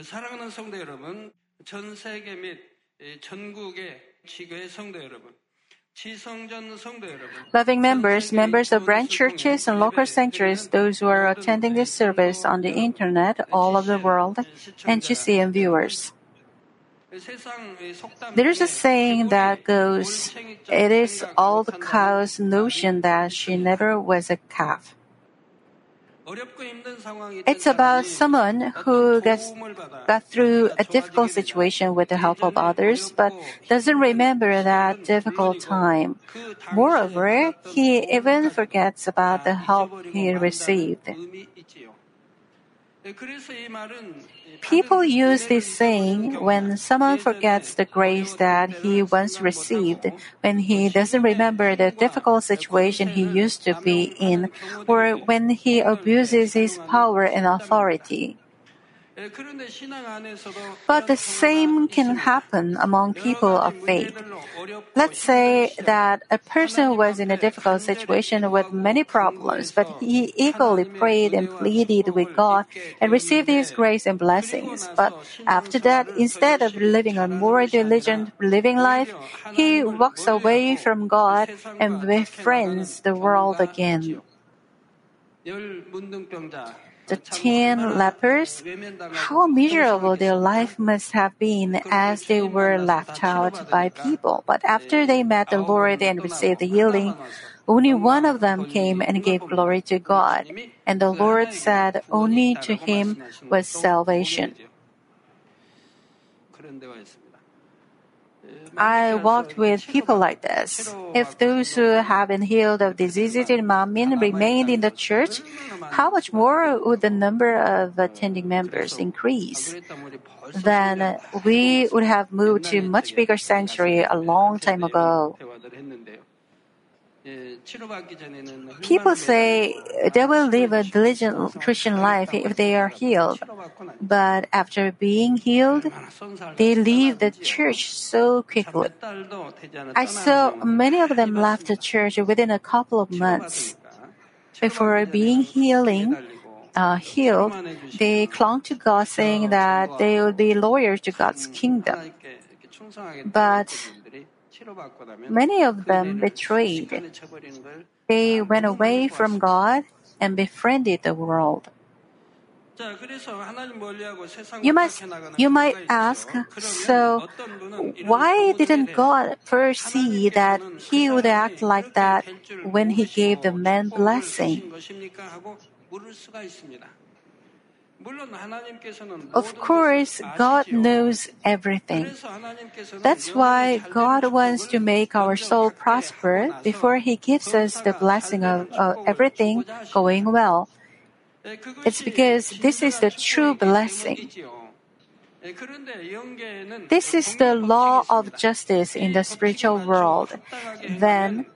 사랑하는 성도 여러분, 전 세계 및 전국의 성도 여러분, Loving members, members of branch churches and local sanctuaries, those who are attending this service on the internet all over the world, and GCN viewers. There is a saying that goes, it is old cow's notion that she never was a calf. It's about someone who gets, got through a difficult situation with the help of others, but doesn't remember that difficult time. Moreover, he even forgets about the help he received. People use this saying when someone forgets the grace that he once received, when he doesn't remember the difficult situation he used to be in, or when he abuses his power and authority. But the same can happen among people of faith. Let's say that a person was in a difficult situation with many problems, but he eagerly prayed and pleaded with God and received His grace and blessings. But after that, instead of living a more diligent living life, he walks away from God and befriends the world again the ten lepers, how miserable their life must have been as they were left out by people. But after they met the Lord and received the healing, only one of them came and gave glory to God. And the Lord said, Only to him was salvation. I walked with people like this. If those who have been healed of diseases in Manmin remained in the church, how much more would the number of attending members increase? Then we would have moved to much bigger sanctuary a long time ago. People say they will live a diligent Christian life if they are healed. But after being healed, they leave the church so quickly. I saw many of them left the church within a couple of months. Before being healing, uh, healed, they clung to God saying that they would be loyal to God's kingdom. But Many of them betrayed. They went away from God and befriended the world. You must, you might ask, so why didn't God foresee that he would act like that when he gave the man blessing? Of course, God knows everything. That's why God wants to make our soul prosper before He gives us the blessing of, everything going well. It's because this is the true blessing. This is the law of justice in the spiritual world. Then,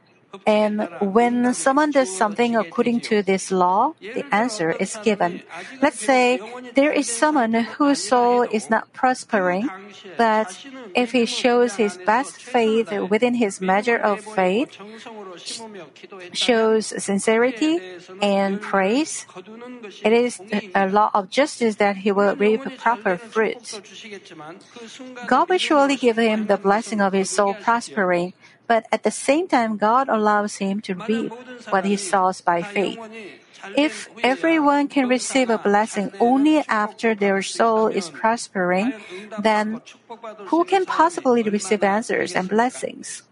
and when someone does something according to this law, the answer is given. Let's say there is someone whose soul is not prospering, but if he shows his best faith within his measure of faith, shows sincerity and praise, it is a law of justice that he will reap proper fruit. God will surely give him the blessing of his soul prospering, but at the same time, God allows him to reap what he sows by faith. If everyone can receive a blessing only after their soul is prospering, then who can possibly receive answers and blessings?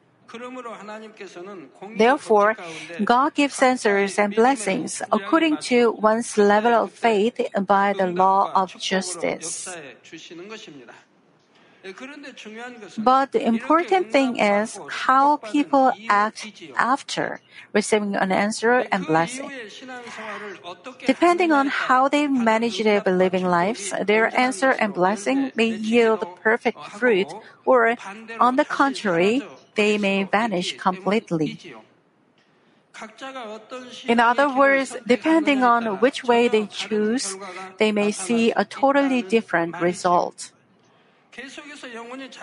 Therefore, God gives answers and blessings according to one's level of faith by the law of justice. But the important thing is how people act after receiving an answer and blessing. Depending on how they manage their believing lives, their answer and blessing may yield perfect fruit, or on the contrary, they may vanish completely. In other words, depending on which way they choose, they may see a totally different result.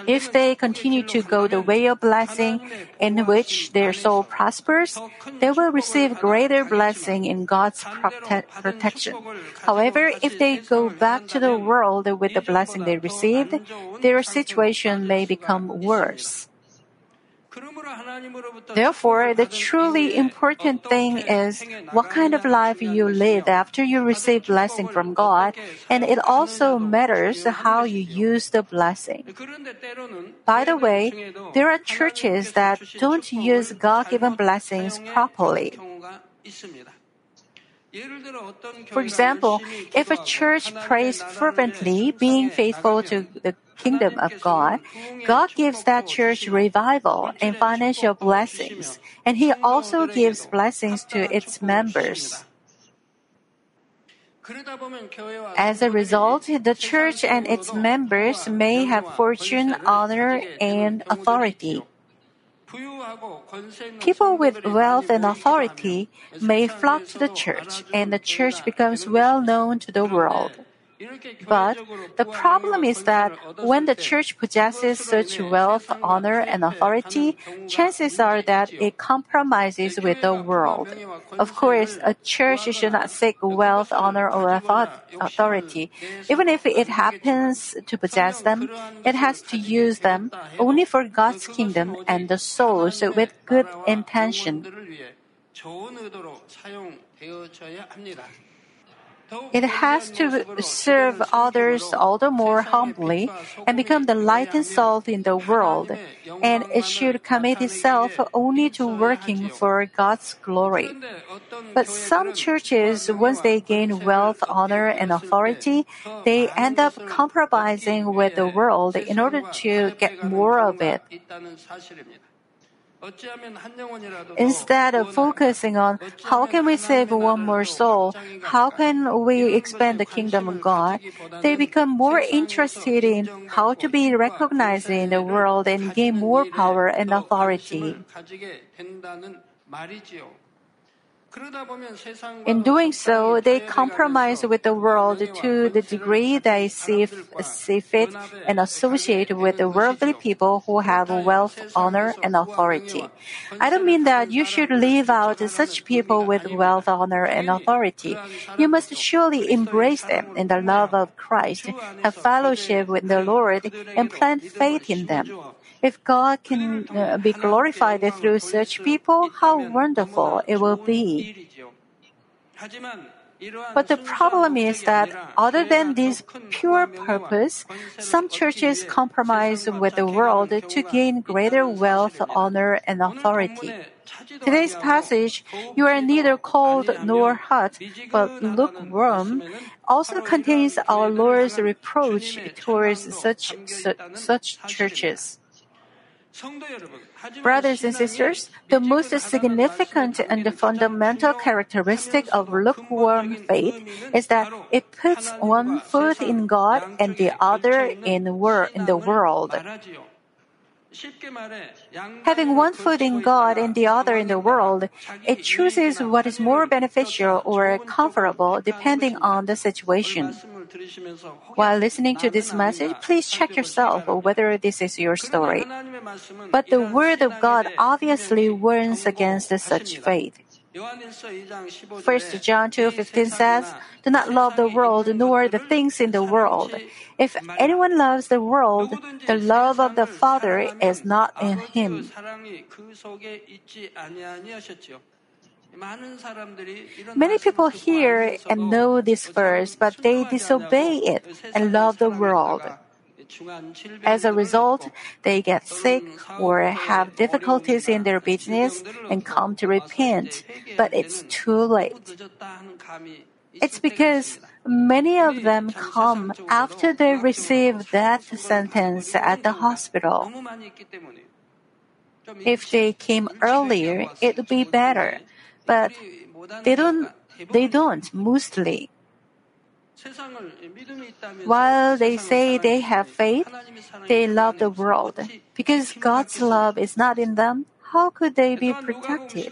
If they continue to go the way of blessing in which their soul prospers, they will receive greater blessing in God's prote- protection. However, if they go back to the world with the blessing they received, their situation may become worse. Therefore, the truly important thing is what kind of life you live after you receive blessing from God, and it also matters how you use the blessing. By the way, there are churches that don't use God-given blessings properly. For example, if a church prays fervently, being faithful to the kingdom of God, God gives that church revival and financial blessings, and He also gives blessings to its members. As a result, the church and its members may have fortune, honor, and authority. People with wealth and authority may flock to the church, and the church becomes well known to the world. But the problem is that when the church possesses such wealth, honor, and authority, chances are that it compromises with the world. Of course, a church should not seek wealth, honor, or authority. Even if it happens to possess them, it has to use them only for God's kingdom and the souls with good intention. It has to serve others all the more humbly and become the light and salt in the world, and it should commit itself only to working for God's glory. But some churches, once they gain wealth, honor, and authority, they end up compromising with the world in order to get more of it. Instead of focusing on how can we save one more soul, how can we expand the kingdom of God, they become more interested in how to be recognized in the world and gain more power and authority. In doing so, they compromise with the world to the degree they see, see fit and associate with the worldly people who have wealth, honor, and authority. I don't mean that you should leave out such people with wealth, honor, and authority. You must surely embrace them in the love of Christ, have fellowship with the Lord, and plant faith in them. If God can uh, be glorified through such people, how wonderful it will be. But the problem is that other than this pure purpose, some churches compromise with the world to gain greater wealth, honor, and authority. Today's passage, you are neither cold nor hot, but lukewarm, also contains our Lord's reproach towards such, such, such churches. Brothers and sisters, the most significant and fundamental characteristic of lukewarm faith is that it puts one foot in God and the other in, wor- in the world. Having one foot in God and the other in the world, it chooses what is more beneficial or comfortable depending on the situation. While listening to this message, please check yourself whether this is your story. But the Word of God obviously warns against such faith. 1 John 2:15 says, "Do not love the world nor the things in the world. If anyone loves the world, the love of the Father is not in him." Many people hear and know this verse, but they disobey it and love the world. As a result, they get sick or have difficulties in their business and come to repent, but it's too late. It's because many of them come after they receive death sentence at the hospital. If they came earlier, it would be better, but they don't, they don't mostly. While they say they have faith, they love the world. Because God's love is not in them, how could they be protected?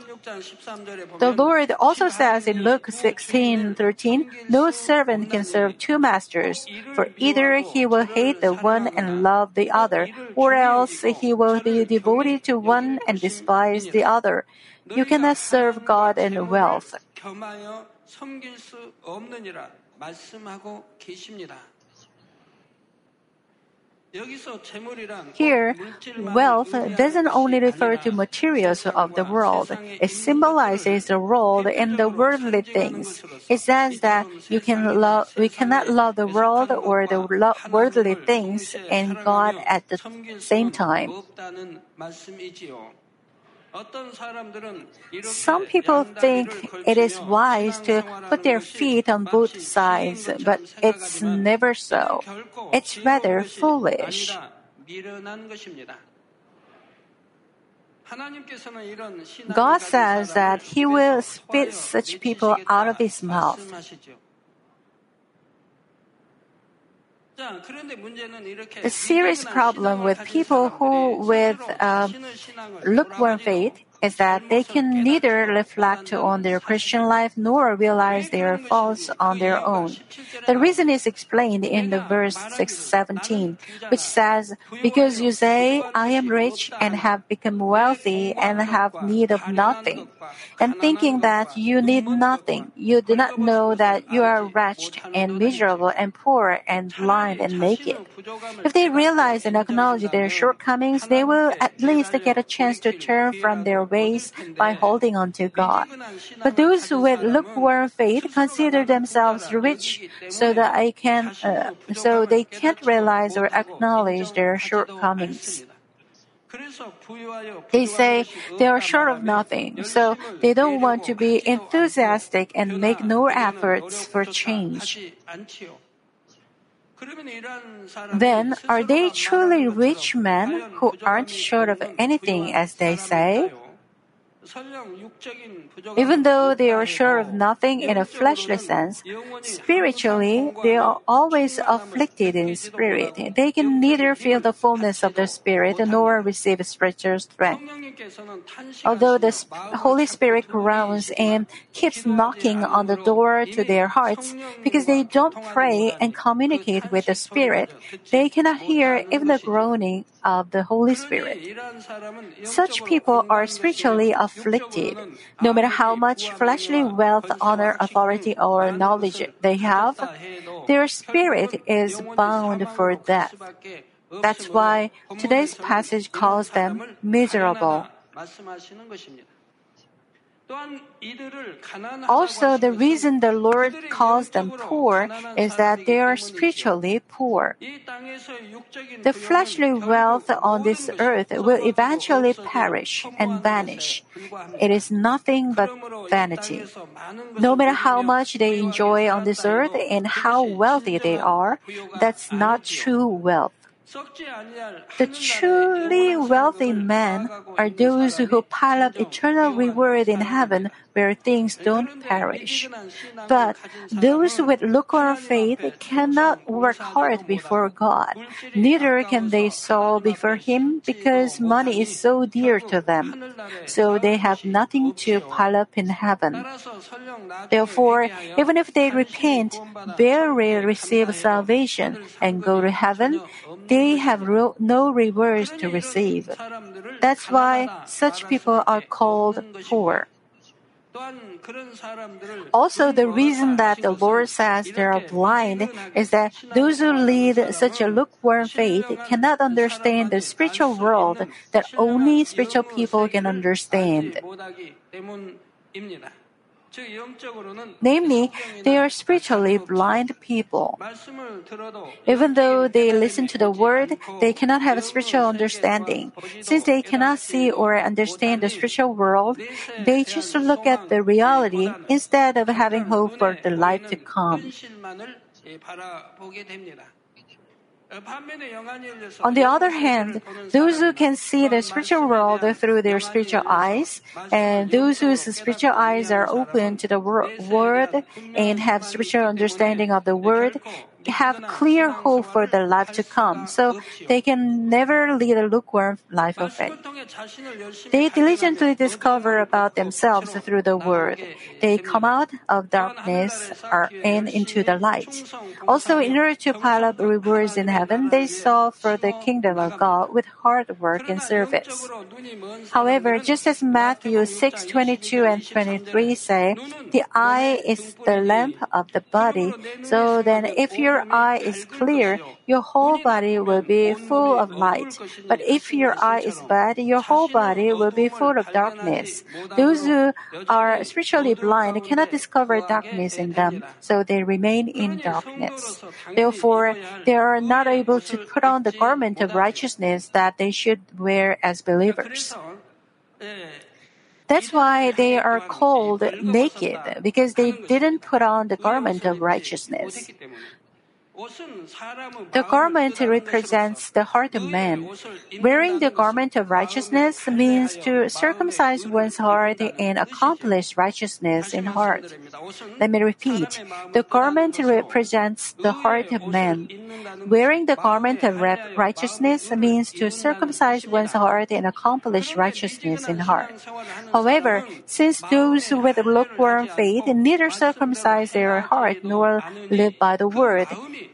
The Lord also says in Luke 16:13, "No servant can serve two masters, for either he will hate the one and love the other, or else he will be devoted to one and despise the other. You cannot serve God and wealth." Here, wealth doesn't only refer to materials of the world. It symbolizes the world and the worldly things. It says that you can love, we cannot love the world or the worldly things and God at the same time. Some people think it is wise to put their feet on both sides, but it's never so. It's rather foolish. God says that He will spit such people out of His mouth. The serious problem with people who with uh, lukewarm faith is that they can neither reflect on their Christian life nor realize their faults on their own. The reason is explained in the verse 617, which says, Because you say, I am rich and have become wealthy and have need of nothing, and thinking that you need nothing, you do not know that you are wretched and miserable and poor and blind and naked. If they realize and acknowledge their shortcomings, they will at least get a chance to turn from their ways by holding on to God. But those with lukewarm faith consider themselves rich so that I can, uh, so they can't realize or acknowledge their shortcomings. They say they are short of nothing, so they don't want to be enthusiastic and make no efforts for change. Then, are they truly rich men who aren't short of anything as they say? Even though they are sure of nothing in a fleshly sense, spiritually, they are always afflicted in spirit. They can neither feel the fullness of the Spirit nor receive spiritual strength. Although the Holy Spirit groans and keeps knocking on the door to their hearts because they don't pray and communicate with the Spirit, they cannot hear even the groaning of the Holy Spirit. Such people are spiritually afflicted. No matter how much fleshly wealth, honor, authority, or knowledge they? have, their spirit is bound for death. That's why today's passage calls them miserable. Also, the reason the Lord calls them poor is that they are spiritually poor. The fleshly wealth on this earth will eventually perish and vanish. It is nothing but vanity. No matter how much they enjoy on this earth and how wealthy they are, that's not true wealth. The truly wealthy men are those who pile up eternal reward in heaven where things don't perish. But those with lukewarm faith cannot work hard before God. Neither can they sow before Him because money is so dear to them. So they have nothing to pile up in heaven. Therefore, even if they repent, barely receive salvation, and go to heaven, they have no rewards to receive. That's why such people are called poor. Also, the reason that the Lord says they are blind is that those who lead such a lukewarm faith cannot understand the spiritual world that only spiritual people can understand. Namely, they are spiritually blind people. Even though they listen to the word, they cannot have a spiritual understanding. Since they cannot see or understand the spiritual world, they choose to look at the reality instead of having hope for the life to come. On the other hand, those who can see the spiritual world through their spiritual eyes, and those whose spiritual eyes are open to the word and have spiritual understanding of the word, have clear hope for the life to come, so they can never lead a lukewarm life of faith. They diligently discover about themselves through the word. They come out of darkness and into the light. Also, in order to pile up rewards in heaven, they sought for the kingdom of God with hard work and service. However, just as Matthew 6, 22 and 23 say, the eye is the lamp of the body. So then, if your eye is clear, your whole body will be full of light. But if your eye is bad, your whole body will be full of darkness. Those who are spiritually blind cannot discover darkness in them, so they remain in darkness. Therefore, they are not able to put on the garment of righteousness that they should wear as believers. That's why they are called naked, because they didn't put on the garment of righteousness. The garment represents the heart of man. Wearing the garment of righteousness means to circumcise one's heart and accomplish righteousness in heart. Let me repeat. The garment represents the heart of man. Wearing the garment of righteousness means to circumcise one's heart and accomplish righteousness in heart. However, since those with lukewarm faith neither circumcise their heart nor live by the word,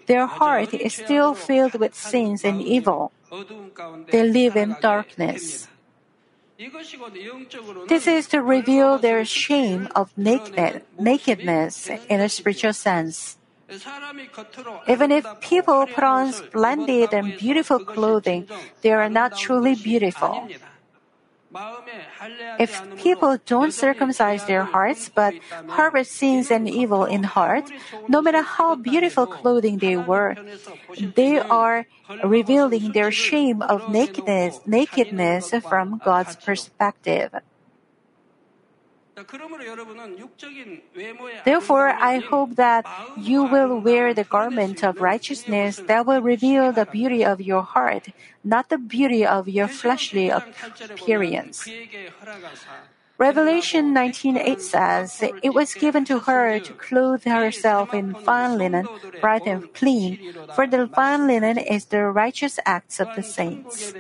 their heart is still filled with sins and evil. They live in darkness. This is to reveal their shame of nakedness in a spiritual sense. Even if people put on splendid and beautiful clothing, they are not truly beautiful. If people don't circumcise their hearts but harbor sins and evil in heart, no matter how beautiful clothing they wear, they are revealing their shame of nakedness, nakedness from God's perspective. Therefore, I hope that you will wear the garment of righteousness that will reveal the beauty of your heart, not the beauty of your fleshly appearance. Revelation 19:8 says, "It was given to her to clothe herself in fine linen, bright and clean, for the fine linen is the righteous acts of the saints."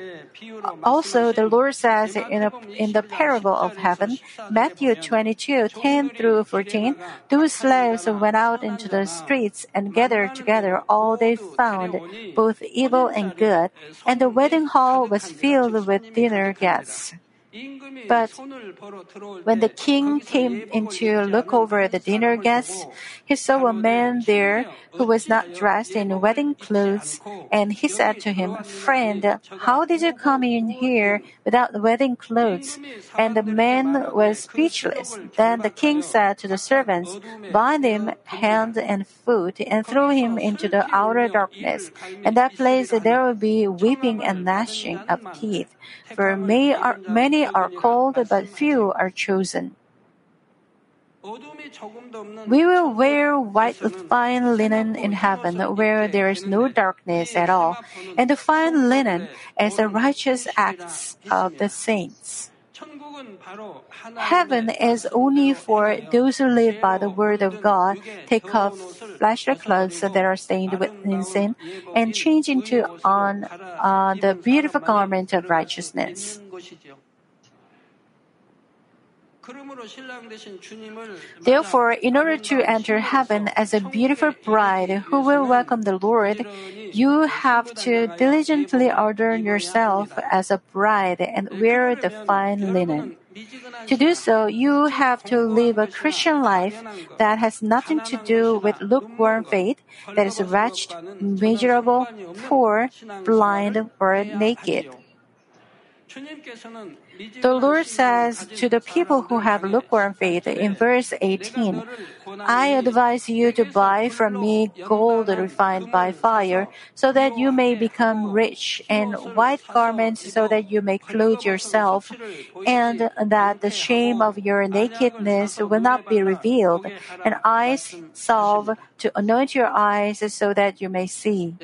Also, the Lord says in, a, in the parable of heaven, Matthew 22:10 through 14, those slaves went out into the streets and gathered together all they found, both evil and good, and the wedding hall was filled with dinner guests. But when the king came in to look over the dinner guests, he saw a man there who was not dressed in wedding clothes, and he said to him, Friend, how did you come in here without wedding clothes? And the man was speechless. Then the king said to the servants, Bind him hand and foot, and throw him into the outer darkness. In that place there will be weeping and gnashing of teeth. For many are called, but few are chosen. We will wear white fine linen in heaven where there is no darkness at all, and the fine linen as the righteous acts of the saints. Heaven is only for those who live by the word of God, take off fleshly clothes that are stained with sin, and change into on uh, the beautiful garment of righteousness. Therefore, in order to enter heaven as a beautiful bride who will welcome the Lord, you have to diligently adorn yourself as a bride and wear the fine linen. To do so, you have to live a Christian life that has nothing to do with lukewarm faith, that is wretched, miserable, poor, blind, or naked. The Lord says to the people who have lukewarm faith in verse 18, I advise you to buy from me gold refined by fire, so that you may become rich, and white garments, so that you may clothe yourself, and that the shame of your nakedness will not be revealed, and eyes salve to anoint your eyes, so that you may see.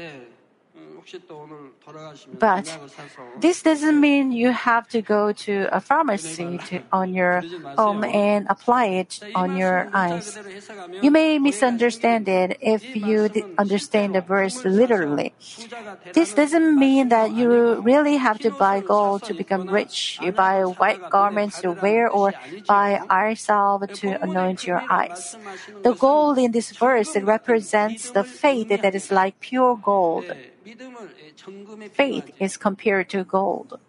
But this doesn't mean you have to go to a pharmacy to, on your home and apply it on your eyes. You may misunderstand it if you understand the verse literally. This doesn't mean that you really have to buy gold to become rich. You buy white garments to wear or buy eye salve to anoint your eyes. The gold in this verse represents the faith that is like pure gold. Faith is compared to gold.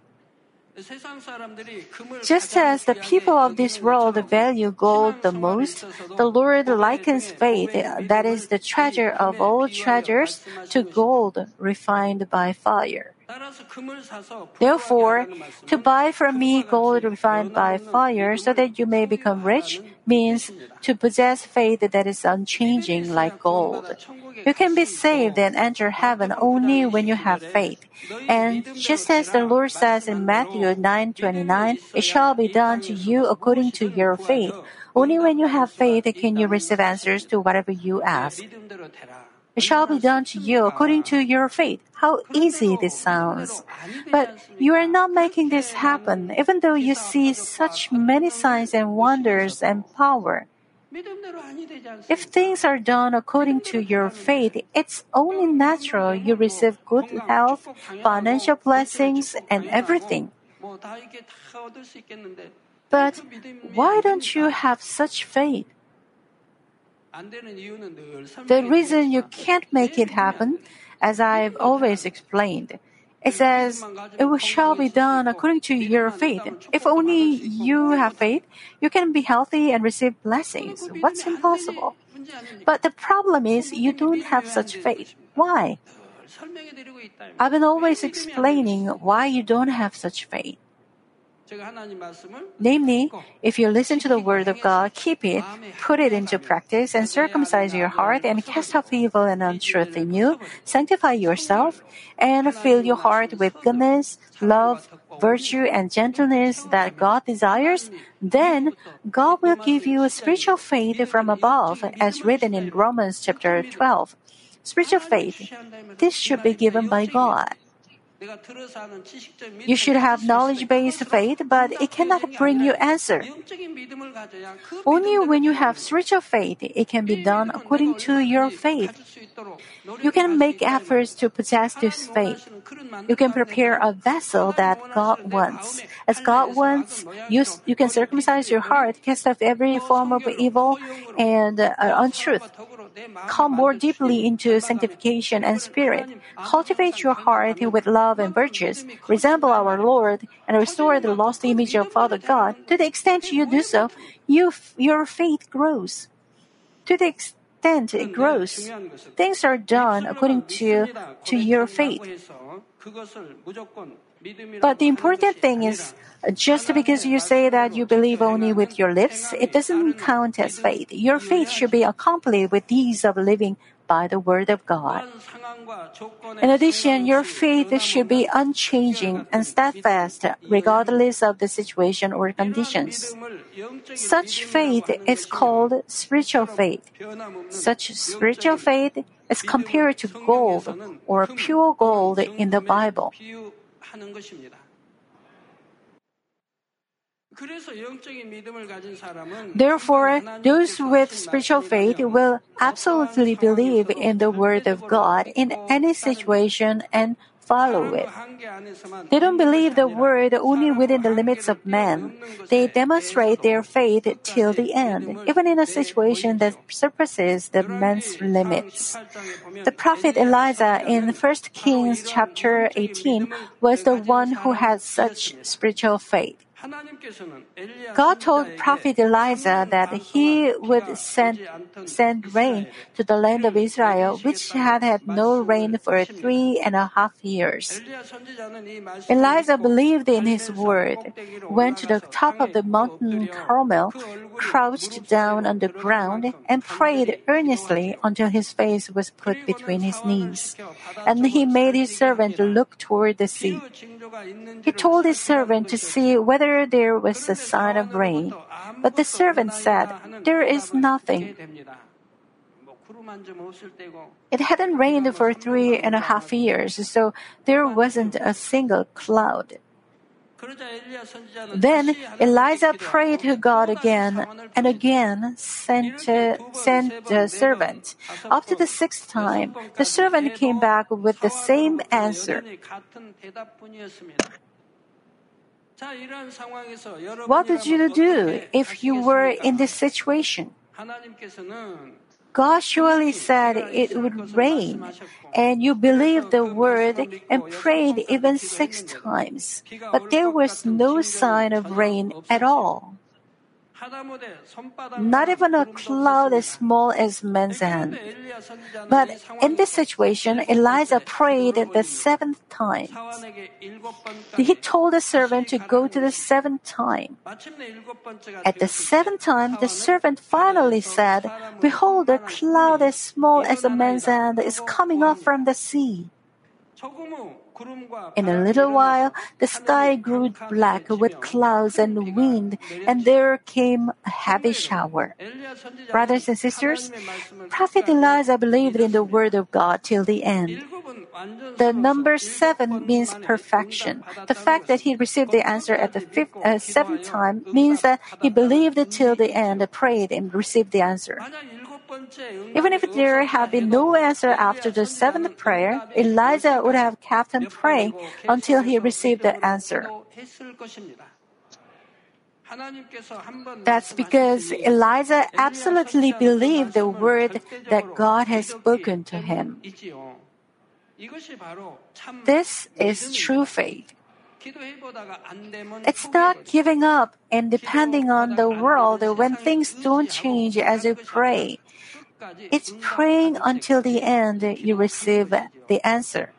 Just as the people of this world value gold the most, the Lord likens faith, uh, that is the treasure of all treasures, to gold refined by fire. Therefore, to buy from me gold refined by fire so that you may become rich means to possess faith that is unchanging like gold. You can be saved and enter heaven only when you have faith. And just as the Lord says in Matthew 9:29, it shall be done to you according to your faith. Only when you have faith can you receive answers to whatever you ask. It shall be done to you according to your faith. How easy this sounds. But you are not making this happen, even though you see such many signs and wonders and power. If things are done according to your faith, it's only natural you receive good health, financial blessings, and everything. But why don't you have such faith? The reason you can't make it happen, as I've always explained, it says, it shall be done according to your faith. If only you have faith, you can be healthy and receive blessings. What's impossible? But the problem is you don't have such faith. Why? I've been always explaining why you don't have such faith. Namely, if you listen to the word of God, keep it, put it into practice, and circumcise your heart, and cast off evil and untruth in you, sanctify yourself, and fill your heart with goodness, love, virtue, and gentleness that God desires, then God will give you a spiritual faith from above, as written in Romans chapter 12. Spiritual faith, this should be given by God. You should have knowledge based faith, but it cannot bring you answer. Only when you have spiritual faith, it can be done according to your faith. You can make efforts to possess this faith. You can prepare a vessel that God wants. As God wants, you, you can circumcise your heart, cast off every form of evil and uh, untruth. Come more deeply into sanctification and spirit. Cultivate your heart with love and virtues. Resemble our Lord and restore the lost image of Father God. To the extent you do so, you, your faith grows. To the extent it grows, things are done according to, to your faith. But the important thing is, just because you say that you believe only with your lips, it doesn't count as faith. Your faith should be accompanied with deeds of living by the Word of God. In addition, your faith should be unchanging and steadfast regardless of the situation or conditions. Such faith is called spiritual faith. Such spiritual faith is compared to gold or pure gold in the Bible. Therefore, those with spiritual faith will absolutely believe in the Word of God in any situation and follow it. They don't believe the Word only within the limits of man. They demonstrate their faith till the end, even in a situation that surpasses the man's limits. The prophet Elijah in 1 Kings chapter 18 was the one who had such spiritual faith. God told Prophet Elijah that he would send, send rain to the land of Israel, which had had no rain for three and a half years. Elijah believed in his word, went to the top of the mountain Carmel, crouched down on the ground, and prayed earnestly until his face was put between his knees. And he made his servant look toward the sea. He told his servant to see whether there was a sign of rain. But the servant said, There is nothing. It hadn't rained for three and a half years, so there wasn't a single cloud. Then Elijah prayed to God again and again, sent, uh, sent the servant. After the sixth time, the servant came back with the same answer. What would you do if you were in this situation? God surely said it would rain, and you believed the word and prayed even six times, but there was no sign of rain at all. Not even a cloud as small as man's hand. But in this situation, Elijah prayed the seventh time. He told the servant to go to the seventh time. At the seventh time, the servant finally said, Behold, a cloud as small as a man's hand is coming up from the sea. In a little while, the sky grew black with clouds and wind, and there came a heavy shower. Brothers and sisters, Prophet Elijah believed in the word of God till the end. The number seven means perfection. The fact that he received the answer at the fifth, uh, seventh time means that he believed till the end, prayed, and received the answer. Even if there had been no answer after the seventh prayer, Elijah would have kept on praying until he received the answer. That's because Elijah absolutely believed the word that God has spoken to him. This is true faith. It's not giving up and depending on the world when things don't change as you pray. It's praying until the end you receive the answer.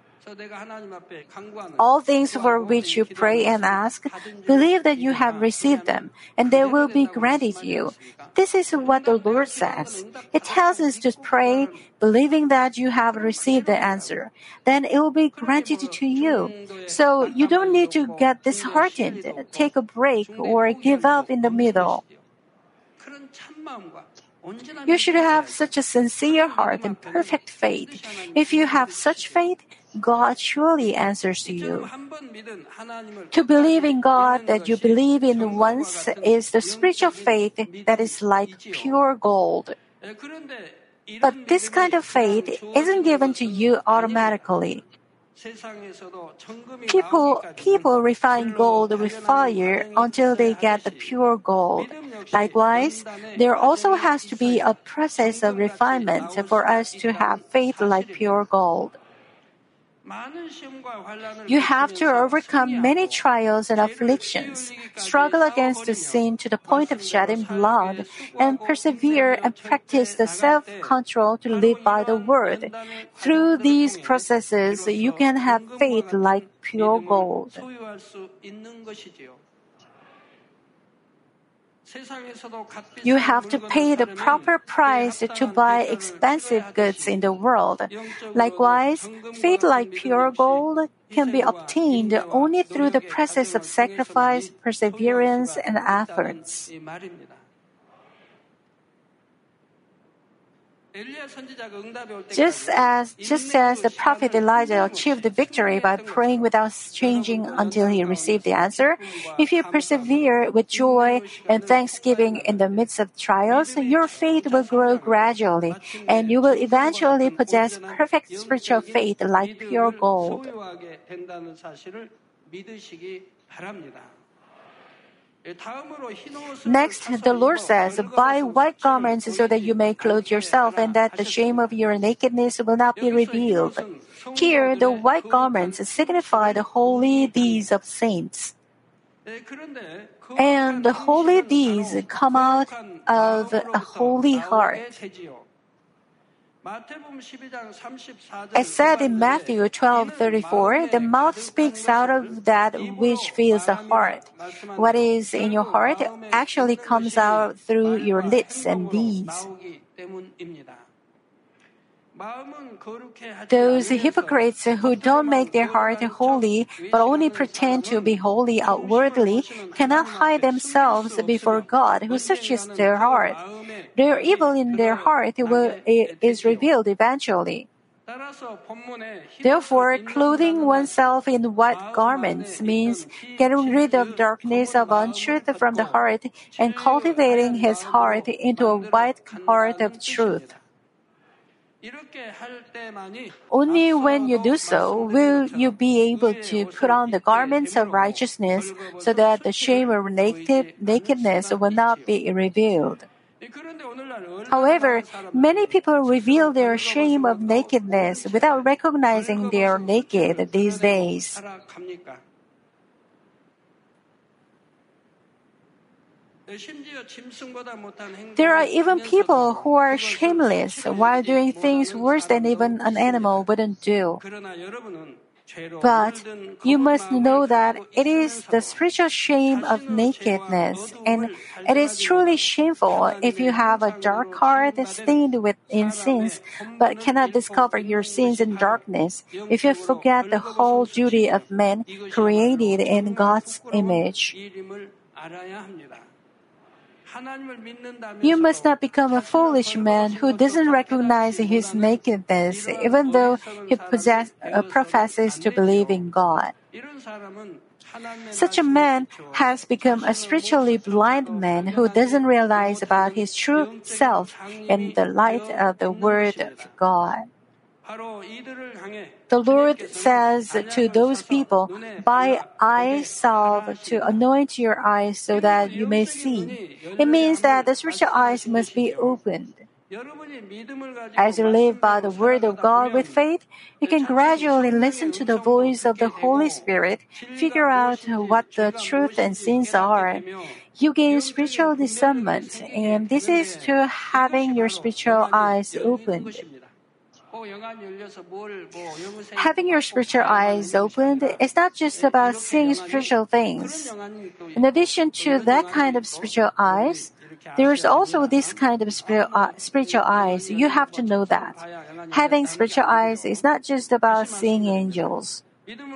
All things for which you pray and ask, believe that you have received them, and they will be granted you. This is what the Lord says. It tells us to pray, believing that you have received the answer. Then it will be granted to you. So you don't need to get disheartened, take a break, or give up in the middle. You should have such a sincere heart and perfect faith. If you have such faith, God surely answers to you. To believe in God that you believe in once is the spiritual faith that is like pure gold. But this kind of faith isn't given to you automatically. People, people refine gold with fire until they get the pure gold. Likewise, there also has to be a process of refinement for us to have faith like pure gold. You have to overcome many trials and afflictions, struggle against the sin to the point of shedding blood, and persevere and practice the self control to live by the word. Through these processes, you can have faith like pure gold. You have to pay the proper price to buy expensive goods in the world. Likewise, faith like pure gold can be obtained only through the process of sacrifice, perseverance, and efforts. Just as, just as the prophet Elijah achieved the victory by praying without changing until he received the answer, if you persevere with joy and thanksgiving in the midst of trials, your faith will grow gradually, and you will eventually possess perfect spiritual faith like pure gold. Next, the Lord says, Buy white garments so that you may clothe yourself and that the shame of your nakedness will not be revealed. Here, the white garments signify the holy deeds of saints. And the holy deeds come out of a holy heart. As said in Matthew 12:34, the mouth speaks out of that which fills the heart. What is in your heart actually comes out through your lips and deeds. Those hypocrites who don't make their heart holy but only pretend to be holy outwardly cannot hide themselves before God who searches their heart. Their evil in their heart will, is revealed eventually. Therefore, clothing oneself in white garments means getting rid of darkness of untruth from the heart and cultivating his heart into a white heart of truth. Only when you do so will you be able to put on the garments of righteousness so that the shame of naked, nakedness will not be revealed. However, many people reveal their shame of nakedness without recognizing they are naked these days. There are even people who are shameless while doing things worse than even an animal wouldn't do. But you must know that it is the spiritual shame of nakedness, and it is truly shameful if you have a dark heart stained with in sins, but cannot discover your sins in darkness, if you forget the whole duty of man created in God's image. You must not become a foolish man who doesn't recognize his nakedness, even though he possess, uh, professes to believe in God. Such a man has become a spiritually blind man who doesn't realize about his true self in the light of the Word of God. The Lord says to those people, Buy eye salve to anoint your eyes so that you may see. It means that the spiritual eyes must be opened. As you live by the Word of God with faith, you can gradually listen to the voice of the Holy Spirit, figure out what the truth and sins are. You gain spiritual discernment, and this is to having your spiritual eyes opened. Having your spiritual eyes opened is not just about seeing spiritual things. In addition to that kind of spiritual eyes, there is also this kind of spiritual eyes. You have to know that. Having spiritual eyes is not just about seeing angels.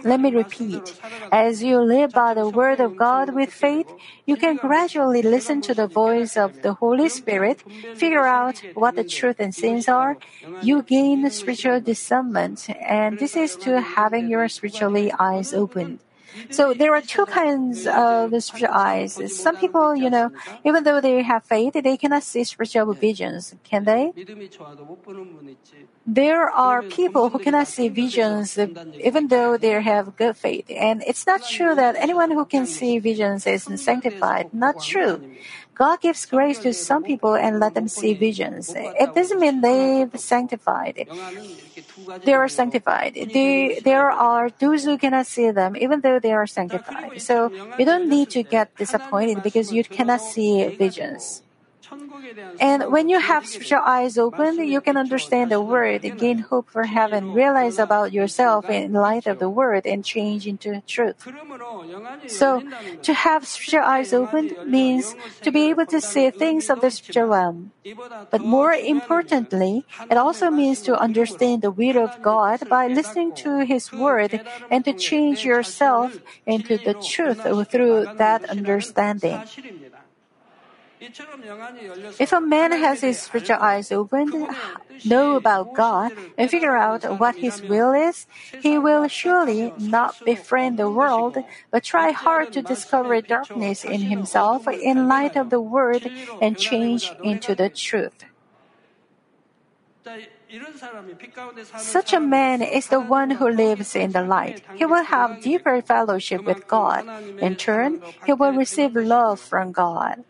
Let me repeat. As you live by the Word of God with faith, you can gradually listen to the voice of the Holy Spirit, figure out what the truth and sins are. You gain spiritual discernment, and this is to having your spiritually eyes opened. So there are two kinds of spiritual eyes. Some people, you know, even though they have faith, they cannot see spiritual visions, can they? There are people who cannot see visions even though they have good faith. And it's not true that anyone who can see visions is sanctified. Not true. God gives grace to some people and let them see visions. It doesn't mean they've sanctified. They are sanctified. They, there are those who cannot see them even though they are sanctified. So you don't need to get disappointed because you cannot see visions. And when you have spiritual eyes opened, you can understand the word, gain hope for heaven, realize about yourself in light of the word, and change into truth. So, to have spiritual eyes opened means to be able to see things of the spiritual realm. But more importantly, it also means to understand the will of God by listening to His word and to change yourself into the truth through that understanding. If a man has his spiritual eyes opened, know about God, and figure out what his will is, he will surely not befriend the world, but try hard to discover darkness in himself in light of the word and change into the truth. Such a man is the one who lives in the light. He will have deeper fellowship with God. In turn, he will receive love from God.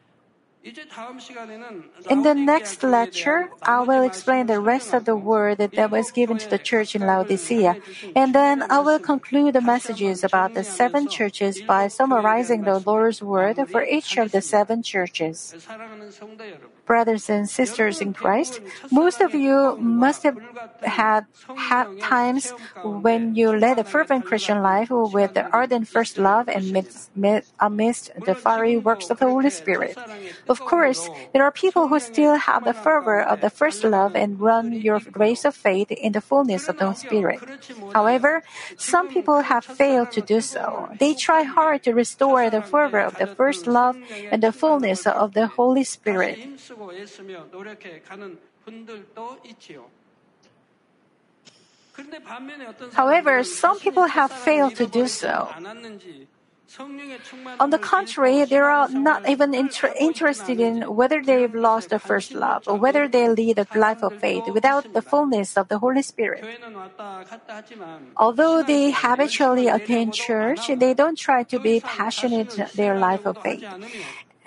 In the next lecture, I will explain the rest of the word that was given to the church in Laodicea, and then I will conclude the messages about the seven churches by summarizing the Lord's word for each of the seven churches. Brothers and sisters in Christ, most of you must have had, had times when you led a fervent Christian life with the ardent first love and amidst, amidst the fiery works of the Holy Spirit. Of Of course, there are people who still have the fervor of the first love and run your race of faith in the fullness of the Spirit. However, some people have failed to do so. They try hard to restore the fervor of the first love and the fullness of the Holy Spirit. However, some people have failed to do so. On the contrary, they are not even inter- interested in whether they've lost the first love or whether they lead a life of faith without the fullness of the Holy Spirit. Although they habitually attend church, they don't try to be passionate in their life of faith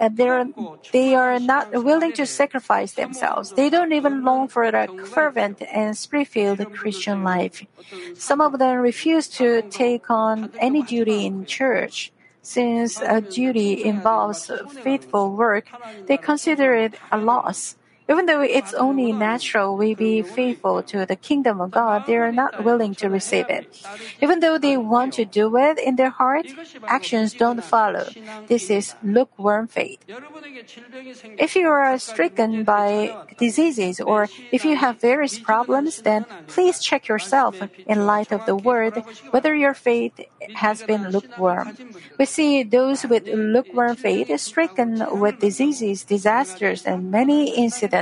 Uh, they're, they are not willing to sacrifice themselves. They don't even long for a fervent and spirit-filled Christian life. Some of them refuse to take on any duty in church. Since a duty involves faithful work, they consider it a loss. Even though it's only natural we be faithful to the kingdom of God, they are not willing to receive it. Even though they want to do it in their heart, actions don't follow. This is lukewarm faith. If you are stricken by diseases or if you have various problems, then please check yourself in light of the word whether your faith has been lukewarm. We see those with lukewarm faith stricken with diseases, disasters, and many incidents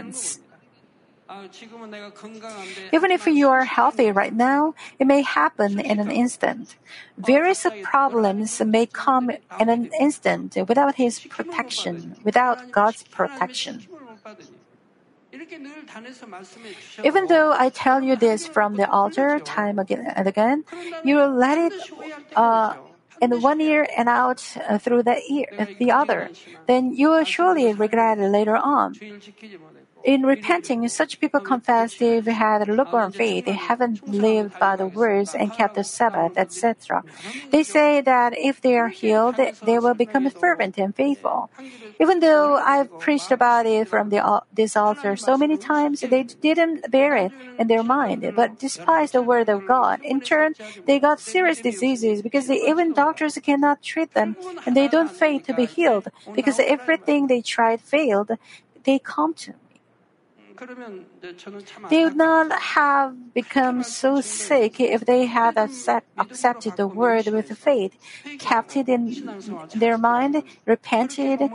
even if you are healthy right now, it may happen in an instant. Various problems may come in an instant without His protection, without God's protection. Even though I tell you this from the altar time again and again, you will let it uh, in one ear and out uh, through the ear, the other. Then you will surely regret it later on. In repenting, such people confess they've had lukewarm faith, they haven't lived by the words and kept the Sabbath, etc. They say that if they are healed, they will become fervent and faithful. Even though I've preached about it from the, this altar so many times, they didn't bear it in their mind, but despised the word of God. In turn, they got serious diseases because they, even doctors cannot treat them, and they don't fail to be healed because everything they tried failed. They come to. They would not have become so sick if they had accept, accepted the word with faith, kept it in their mind, repented,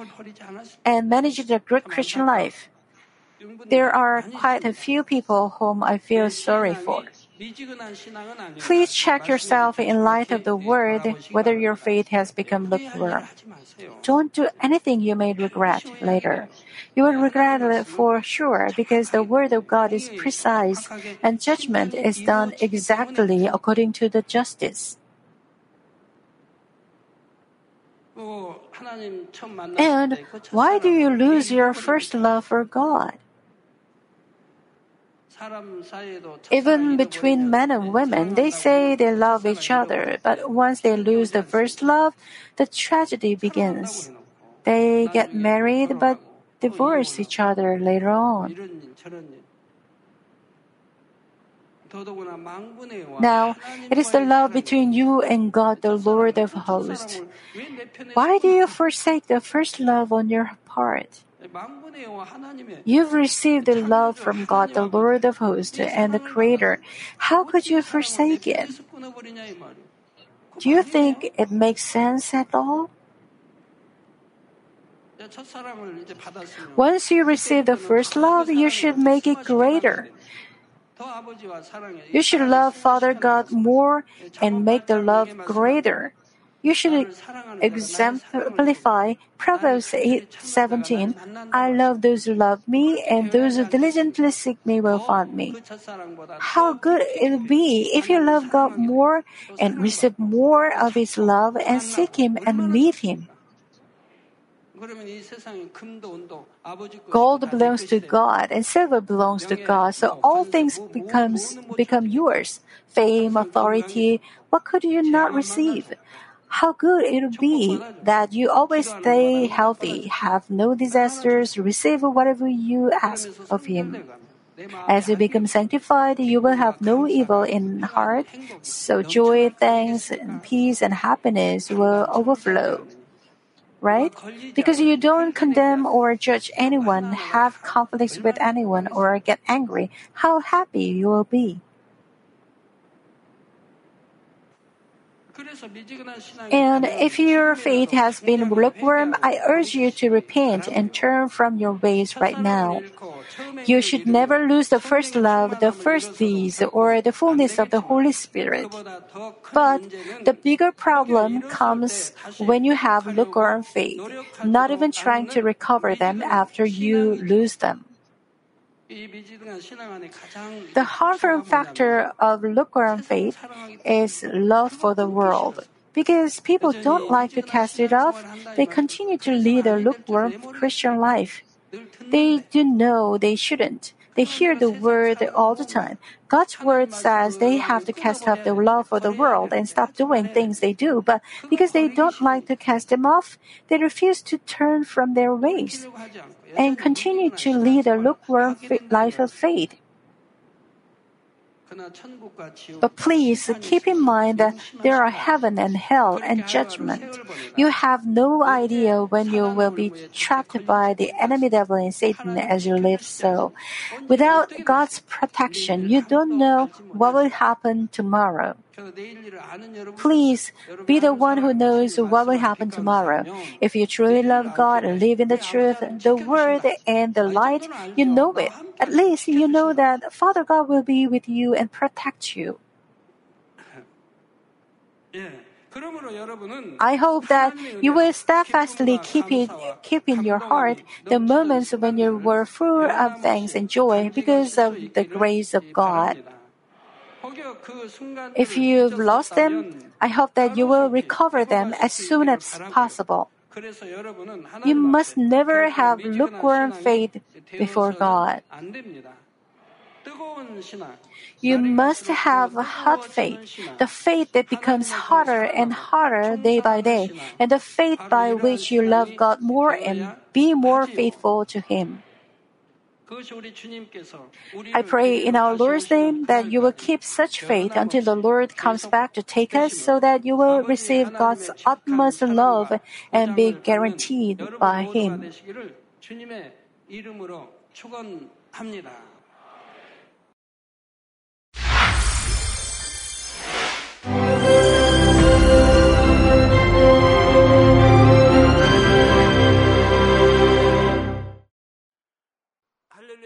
and managed a good Christian life. There are quite a few people whom I feel sorry for. Please check yourself in light of the word whether your faith has become lukewarm. Don't do anything you may regret later. You will regret it for sure because the word of God is precise and judgment is done exactly according to the justice. And why do you lose your first love for God? Even between men and women, they say they love each other, but once they lose the first love, the tragedy begins. They get married but divorce each other later on. Now, it is the love between you and God, the Lord of hosts. Why do you forsake the first love on your part? You've received the love from God, the Lord of hosts, and the Creator. How could you forsake it? Do you think it makes sense at all? Once you receive the first love, you should make it greater. You should love Father God more and make the love greater. You should exemplify Proverbs 8:17. I love those who love me, and those who diligently seek me will find me. How good it'll be if you love God more and receive more of His love and seek Him and meet Him. Gold belongs to God and silver belongs to God, so all things becomes become yours. Fame, authority, what could you not receive? How good it would be that you always stay healthy, have no disasters, receive whatever you ask of Him. As you become sanctified, you will have no evil in heart, so joy, thanks, and peace and happiness will overflow. right? Because you don't condemn or judge anyone, have conflicts with anyone, or get angry, how happy you will be. And if your faith has been lukewarm, I urge you to repent and turn from your ways right now. You should never lose the first love, the first deeds, or the fullness of the Holy Spirit. But the bigger problem comes when you have lukewarm faith, not even trying to recover them after you lose them. The harmful factor of lukewarm faith is love for the world. Because people don't like to cast it off, they continue to lead a lukewarm Christian life. They do know they shouldn't. They hear the word all the time. God's word says they have to cast off the love for the world and stop doing things they do, but because they don't like to cast them off, they refuse to turn from their ways and continue to lead a lukewarm life of faith. But please keep in mind that there are heaven and hell and judgment. You have no idea when you will be trapped by the enemy devil and Satan as you live so. Without God's protection, you don't know what will happen tomorrow. Please be the one who knows what will happen tomorrow. If you truly love God and live in the truth, the Word, and the light, you know it. At least you know that Father God will be with you and protect you. I hope that you will steadfastly keep it, keep in your heart the moments when you were full of thanks and joy because of the grace of God. If you've lost them, I hope that you will recover them as soon as possible. You must never have lukewarm faith before God. You must have hot faith, the faith that becomes hotter and hotter day by day, and the faith by which you love God more and be more faithful to Him. I pray in our Lord's name that you will keep such faith until the Lord comes back to take us so that you will receive God's utmost love and be guaranteed by Him.